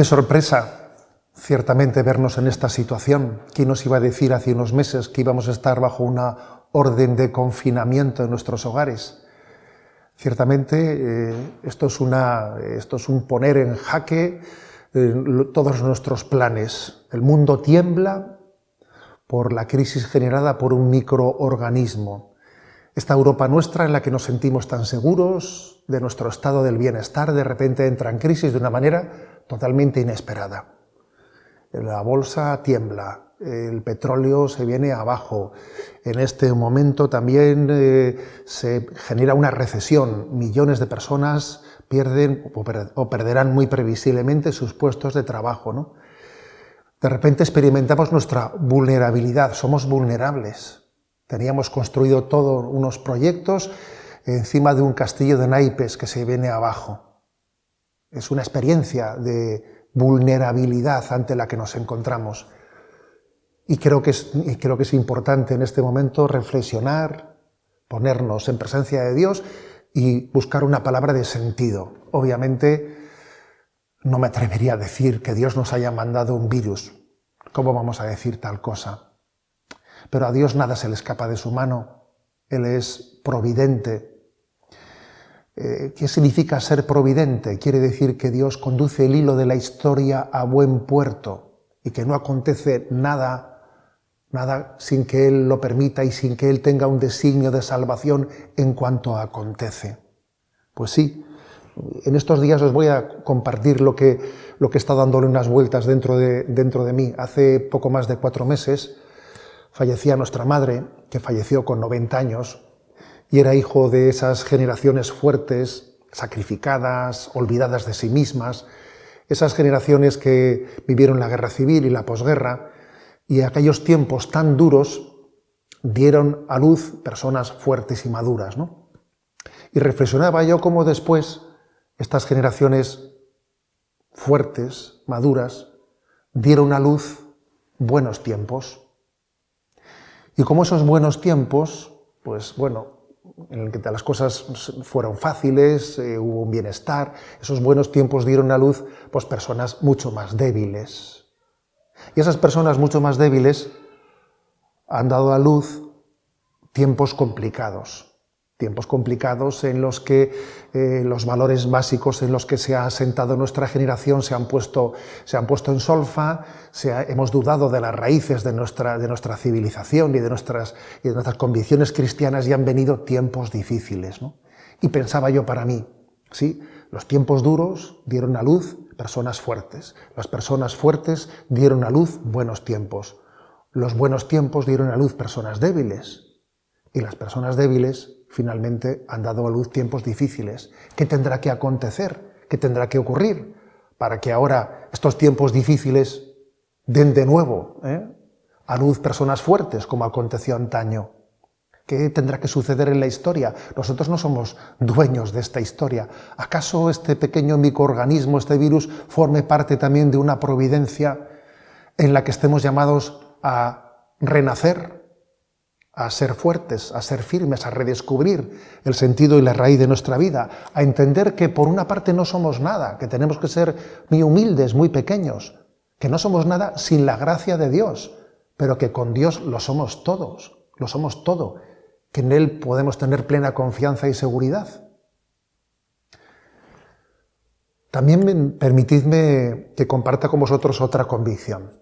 Qué sorpresa, ciertamente, vernos en esta situación. ¿Quién nos iba a decir hace unos meses que íbamos a estar bajo una orden de confinamiento en nuestros hogares? Ciertamente, eh, esto, es una, esto es un poner en jaque eh, todos nuestros planes. El mundo tiembla por la crisis generada por un microorganismo. Esta Europa nuestra en la que nos sentimos tan seguros de nuestro estado del bienestar, de repente entra en crisis de una manera totalmente inesperada. La bolsa tiembla, el petróleo se viene abajo. En este momento también eh, se genera una recesión. Millones de personas pierden o perderán muy previsiblemente sus puestos de trabajo. ¿no? De repente experimentamos nuestra vulnerabilidad, somos vulnerables. Teníamos construido todos unos proyectos encima de un castillo de naipes que se viene abajo es una experiencia de vulnerabilidad ante la que nos encontramos. Y creo que es, creo que es importante en este momento reflexionar, ponernos en presencia de Dios y buscar una palabra de sentido. Obviamente, no me atrevería a decir que Dios nos haya mandado un virus. ¿Cómo vamos a decir tal cosa? Pero a Dios nada se le escapa de su mano. Él es providente, eh, ¿Qué significa ser providente? Quiere decir que Dios conduce el hilo de la historia a buen puerto y que no acontece nada, nada sin que Él lo permita y sin que Él tenga un designio de salvación en cuanto acontece. Pues sí, en estos días os voy a compartir lo que, lo que está dándole unas vueltas dentro de, dentro de mí. Hace poco más de cuatro meses fallecía nuestra madre, que falleció con 90 años, y era hijo de esas generaciones fuertes, sacrificadas, olvidadas de sí mismas, esas generaciones que vivieron la guerra civil y la posguerra, y aquellos tiempos tan duros dieron a luz personas fuertes y maduras. ¿no? Y reflexionaba yo cómo después estas generaciones fuertes, maduras, dieron a luz buenos tiempos. Y como esos buenos tiempos, pues bueno, en el que las cosas fueron fáciles, eh, hubo un bienestar, esos buenos tiempos dieron a luz pues, personas mucho más débiles. Y esas personas mucho más débiles han dado a luz tiempos complicados, tiempos complicados en los que eh, los valores básicos en los que se ha asentado nuestra generación se han puesto, se han puesto en solfa, se hemos dudado de las raíces de nuestra, de nuestra civilización y de nuestras, y de nuestras convicciones cristianas y han venido tiempos difíciles. Y pensaba yo para mí, ¿sí? los tiempos duros dieron a luz personas fuertes, las personas fuertes dieron a luz buenos tiempos, los buenos tiempos dieron a luz personas débiles y las personas débiles finalmente han dado a luz tiempos difíciles. ¿Qué tendrá que acontecer? ¿Qué tendrá que ocurrir para que ahora estos tiempos difíciles den de nuevo eh, a luz personas fuertes como aconteció antaño? ¿Qué tendrá que suceder en la historia? Nosotros no somos dueños de esta historia. ¿Acaso este pequeño microorganismo, este virus, forme parte también de una providencia en la que estemos llamados a renacer, a ser fuertes, a ser firmes, a redescubrir el sentido y la raíz de nuestra vida, a entender que por una parte no somos nada, que tenemos que ser muy humildes, muy pequeños, que no somos nada sin la gracia de Dios, pero que con Dios lo somos todos, lo somos todo, que en Él podemos tener plena confianza y seguridad. También permitidme que comparta con vosotros otra convicción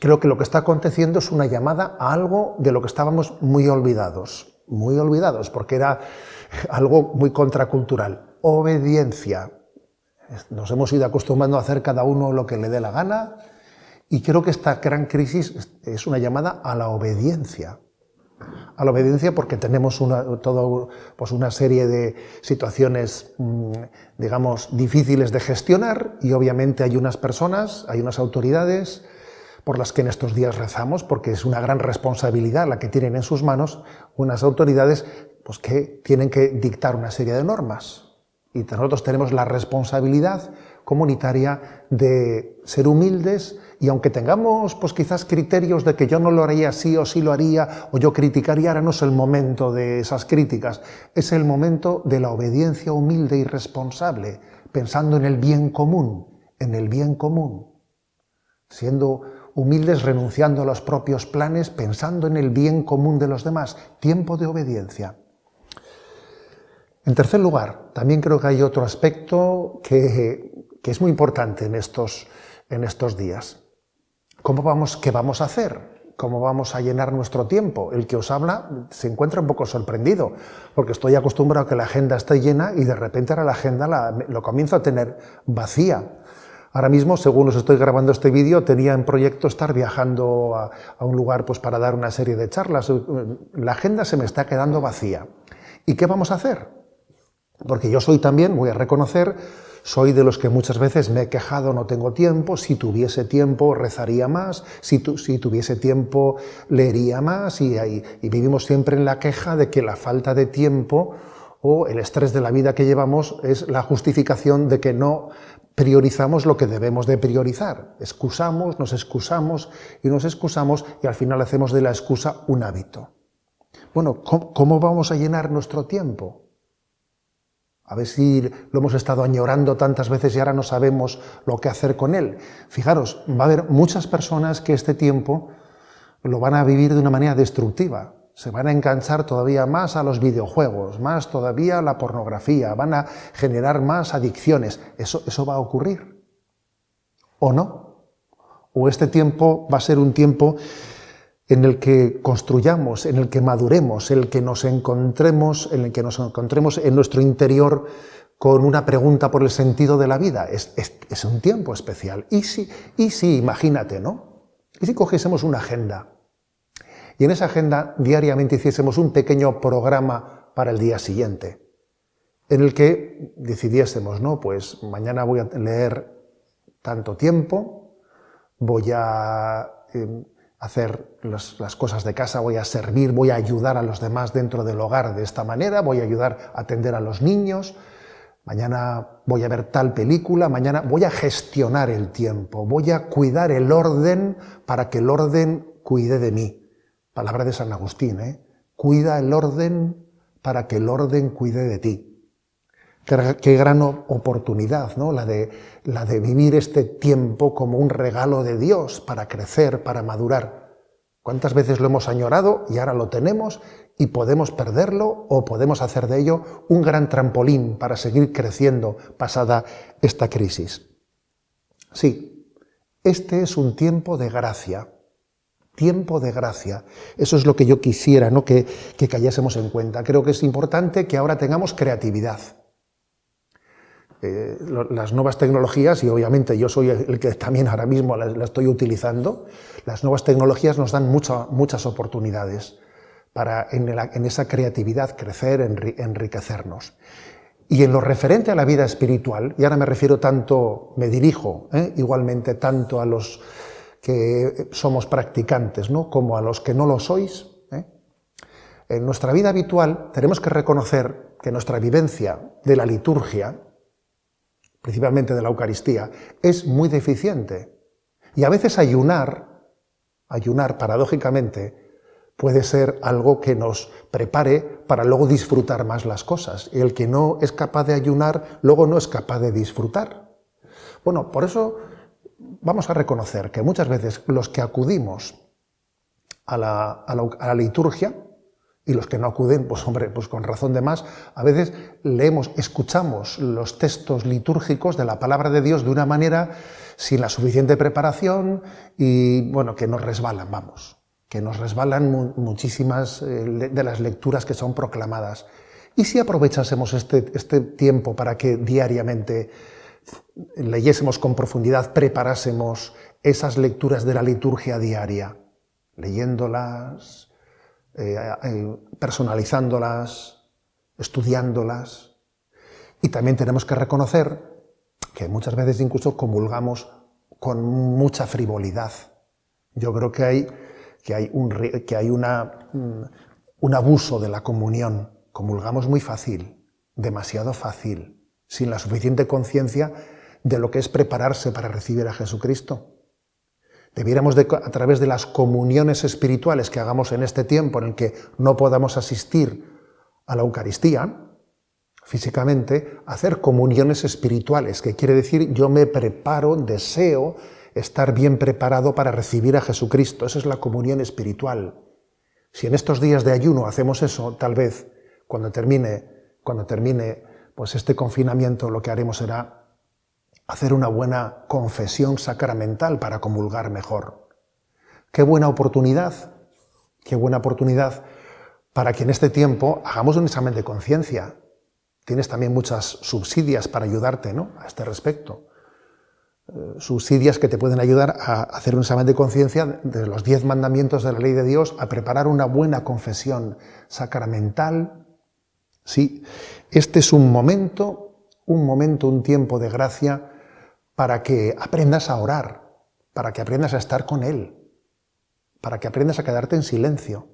creo que lo que está aconteciendo es una llamada a algo de lo que estábamos muy olvidados, muy olvidados, porque era algo muy contracultural. Obediencia. Nos hemos ido acostumbrando a hacer cada uno lo que le dé la gana y creo que esta gran crisis es una llamada a la obediencia. A la obediencia porque tenemos una, todo, pues una serie de situaciones, mm, digamos, difíciles de gestionar y obviamente hay unas personas, hay unas autoridades, por las que en estos días rezamos, porque es una gran responsabilidad la que tienen en sus manos unas autoridades pues, que tienen que dictar una serie de normas. Y nosotros tenemos la responsabilidad comunitaria de ser humildes y aunque tengamos pues quizás criterios de que yo no lo haría así o sí lo haría o yo criticaría, ahora no es el momento de esas críticas, es el momento de la obediencia humilde y responsable, pensando en el bien común, en el bien común, siendo humildes, renunciando a los propios planes, pensando en el bien común de los demás, tiempo de obediencia. En tercer lugar, también creo que hay otro aspecto que, es muy importante en estos, en estos días. ¿Cómo vamos, ¿Qué vamos a hacer? ¿Cómo vamos a llenar nuestro tiempo? El que os habla se encuentra un poco sorprendido, porque estoy acostumbrado a que la agenda esté llena y de repente ahora la agenda lo comienzo a tener vacía. Ahora mismo, según os estoy grabando este vídeo, tenía en proyecto estar viajando a, un lugar pues, para dar una serie de charlas. La agenda se me está quedando vacía. ¿Y qué vamos a hacer? Porque yo soy también, voy a reconocer, soy de los que muchas veces me he quejado, no tengo tiempo, si tuviese tiempo rezaría más, si, tuviese tiempo leería más y vivimos siempre en la queja de que la falta de tiempo o el estrés de la vida que llevamos es la justificación de que no priorizamos lo que debemos de priorizar. Excusamos, nos excusamos y nos excusamos y al final hacemos de la excusa un hábito. Bueno, ¿cómo, vamos a llenar nuestro tiempo? A ver si lo hemos estado añorando tantas veces y ahora no sabemos lo que hacer con él. Fijaros, va a haber muchas personas que este tiempo lo van a vivir de una manera destructiva. Se van a enganchar todavía más a los videojuegos, más todavía a la pornografía, van a generar más adicciones. ¿Eso, eso va a ocurrir? ¿O no? ¿O este tiempo va a ser un tiempo en el que construyamos, en el que maduremos, en el que nos encontremos, en el que nos encontremos en nuestro interior con una pregunta por el sentido de la vida. Es, es, un tiempo especial. Y si, y si, imagínate, ¿no? Y si cogiésemos una agenda y en esa agenda diariamente hiciésemos un pequeño programa para el día siguiente, en el que decidiésemos, ¿no? Pues mañana voy a leer tanto tiempo, voy a em, hacer las, cosas de casa, voy a servir, voy a ayudar a los demás dentro del hogar de esta manera, voy a ayudar a atender a los niños, mañana voy a ver tal película, mañana voy a gestionar el tiempo, voy a cuidar el orden para que el orden cuide de mí. Palabra de San Agustín, ¿eh? Cuida el orden para que el orden cuide de ti. Qué, gran oportunidad, ¿no? La de, la de vivir este tiempo como un regalo de Dios para crecer, para madurar. ¿Cuántas veces lo hemos añorado y ahora lo tenemos y podemos perderlo o podemos hacer de ello un gran trampolín para seguir creciendo pasada esta crisis? Sí, este es un tiempo de gracia, tiempo de gracia. Eso es lo que yo quisiera ¿no? que, que cayésemos en cuenta. Creo que es importante que ahora tengamos creatividad. Eh, las nuevas tecnologías, y obviamente yo soy el que también ahora mismo la, estoy utilizando, las nuevas tecnologías nos dan muchas oportunidades para en, esa creatividad crecer, enriquecernos. Y en lo referente a la vida espiritual, y ahora me refiero tanto, me dirijo ¿eh? igualmente tanto a los que somos practicantes, ¿no? como a los que no lo sois, ¿eh? en nuestra vida habitual tenemos que reconocer que nuestra vivencia de la liturgia, principalmente de la Eucaristía, es muy deficiente. Y a veces ayunar, ayunar paradójicamente, puede ser algo que nos prepare para luego disfrutar más las cosas. Y el que no es capaz de ayunar, luego no es capaz de disfrutar. Bueno, por eso vamos a reconocer que muchas veces los que acudimos a la, a la liturgia, y los que no acuden, pues hombre, pues con razón de más, a veces leemos, escuchamos los textos litúrgicos de la palabra de Dios de una manera sin la suficiente preparación y bueno, que nos resbalan, vamos, que nos resbalan muchísimas eh, de las lecturas que son proclamadas. ¿Y si aprovechásemos este, este tiempo para que diariamente leyésemos con profundidad, preparásemos esas lecturas de la liturgia diaria, leyéndolas, eh, eh, personalizándolas, estudiándolas. Y también tenemos que reconocer que muchas veces incluso comulgamos con mucha frivolidad. Yo creo que hay, que hay, un, que hay mm, un abuso de la comunión. Comulgamos muy fácil, demasiado fácil, sin la suficiente conciencia de lo que es prepararse para recibir a Jesucristo. Debiéramos, a través de las comuniones espirituales que hagamos en este tiempo en el que no podamos asistir a la Eucaristía, físicamente, hacer comuniones espirituales, que quiere decir yo me preparo, deseo estar bien preparado para recibir a Jesucristo. Esa es la comunión espiritual. Si en estos días de ayuno hacemos eso, tal vez cuando termine, cuando termine pues este confinamiento, lo que haremos será hacer una buena confesión sacramental para comulgar mejor. Qué buena oportunidad, qué buena oportunidad para que en este tiempo hagamos un examen de conciencia. Tienes también muchas subsidias para ayudarte ¿no? a este respecto. Eh, subsidias que te pueden ayudar a hacer un examen de conciencia de los diez mandamientos de la ley de Dios, a preparar una buena confesión sacramental. Sí, este es un momento, un momento, un tiempo de gracia para que aprendas a orar, para que aprendas a estar con Él, para que aprendas a quedarte en silencio.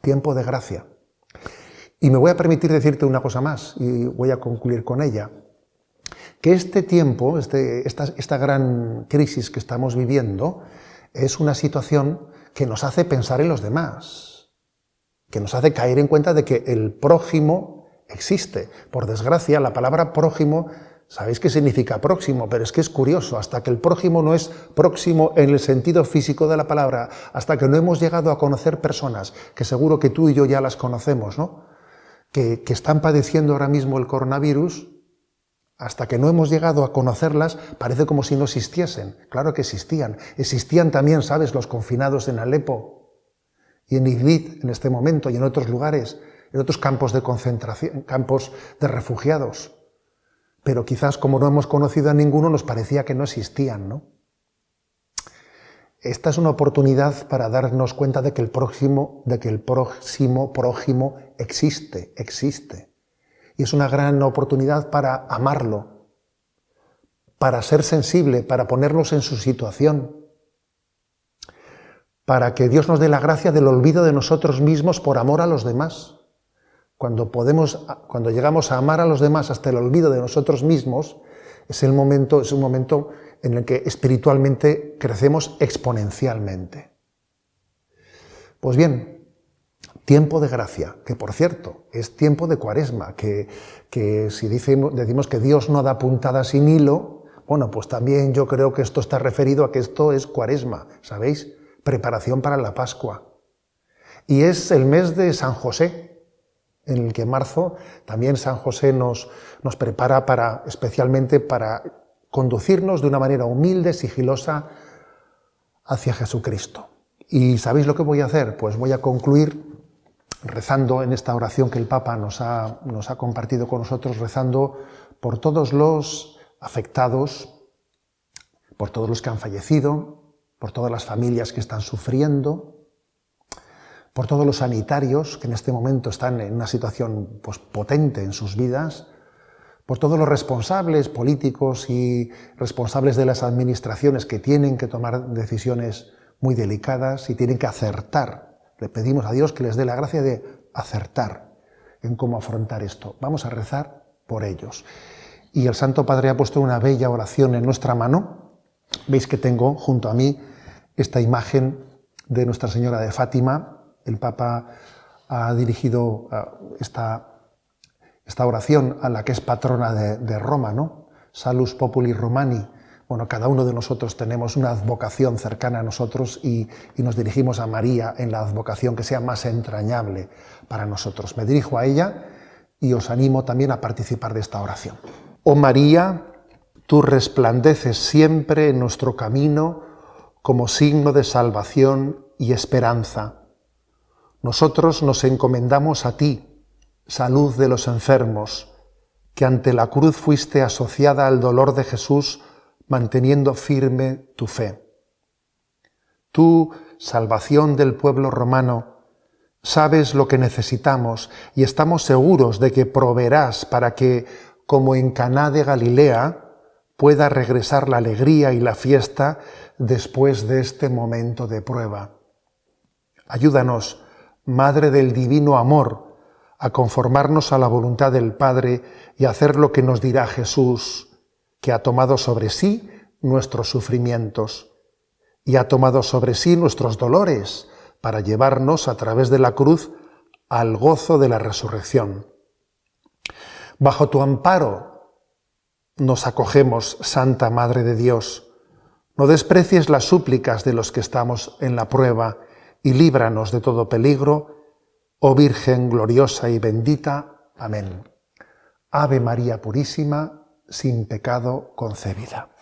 Tiempo de gracia. Y me voy a permitir decirte una cosa más y voy a concluir con ella que este tiempo, este, esta, gran crisis que estamos viviendo, es una situación que nos hace pensar en los demás, que nos hace caer en cuenta de que el prójimo existe. Por desgracia, la palabra prójimo, sabéis qué significa próximo, pero es que es curioso, hasta que el prójimo no es próximo en el sentido físico de la palabra, hasta que no hemos llegado a conocer personas, que seguro que tú y yo ya las conocemos, ¿no? que, que están padeciendo ahora mismo el coronavirus, hasta que no hemos llegado a conocerlas, parece como si no existiesen. Claro que existían. Existían también, ¿sabes?, los confinados en Alepo y en Idlib en este momento y en otros lugares, en otros campos de concentración, campos de refugiados. Pero quizás como no hemos conocido a ninguno, nos parecía que no existían, ¿no? Esta es una oportunidad para darnos cuenta de que el próximo, de que el próximo prójimo existe, existe y es una gran oportunidad para amarlo, para ser sensible, para ponernos en su situación, para que Dios nos dé la gracia del olvido de nosotros mismos por amor a los demás. Cuando, podemos, cuando llegamos a amar a los demás hasta el olvido de nosotros mismos, es, el momento, es un momento en el que espiritualmente crecemos exponencialmente. Pues bien, tiempo de gracia, que por cierto es tiempo de cuaresma, que, si decimos, que Dios no da puntada sin hilo, bueno, pues también yo creo que esto está referido a que esto es cuaresma, ¿sabéis? Preparación para la Pascua. Y es el mes de San José, en el que en marzo también San José nos, nos prepara para, especialmente para conducirnos de una manera humilde, sigilosa, hacia Jesucristo. ¿Y sabéis lo que voy a hacer? Pues voy a concluir rezando en esta oración que el Papa nos ha, nos ha compartido con nosotros, rezando por todos los afectados, por todos los que han fallecido, por todas las familias que están sufriendo, por todos los sanitarios que en este momento están en una situación pues, potente en sus vidas, por todos los responsables políticos y responsables de las administraciones que tienen que tomar decisiones muy delicadas y tienen que acertar le pedimos a Dios que les dé la gracia de acertar en cómo afrontar esto. Vamos a rezar por ellos. Y el Santo Padre ha puesto una bella oración en nuestra mano. Veis que tengo junto a mí esta imagen de Nuestra Señora de Fátima. El Papa ha dirigido uh, esta, esta oración a la que es patrona de, de Roma, ¿no? Salus Populi Romani, bueno, cada uno de nosotros tenemos una advocación cercana a nosotros y, nos dirigimos a María en la advocación que sea más entrañable para nosotros. Me dirijo a ella y os animo también a participar de esta oración. Oh María, tú resplandeces siempre en nuestro camino como signo de salvación y esperanza. Nosotros nos encomendamos a ti, salud de los enfermos, que ante la cruz fuiste asociada al dolor de Jesús manteniendo firme tu fe. Tú, salvación del pueblo romano, sabes lo que necesitamos y estamos seguros de que proveerás para que, como en Caná de Galilea, pueda regresar la alegría y la fiesta después de este momento de prueba. Ayúdanos, Madre del Divino Amor, a conformarnos a la voluntad del Padre y a hacer lo que nos dirá Jesús que ha tomado sobre sí nuestros sufrimientos y ha tomado sobre sí nuestros dolores para llevarnos a través de la cruz al gozo de la resurrección. Bajo tu amparo nos acogemos, Santa Madre de Dios. No desprecies las súplicas de los que estamos en la prueba y líbranos de todo peligro, oh Virgen gloriosa y bendita. Amén. Ave María Purísima, sin pecado concebida.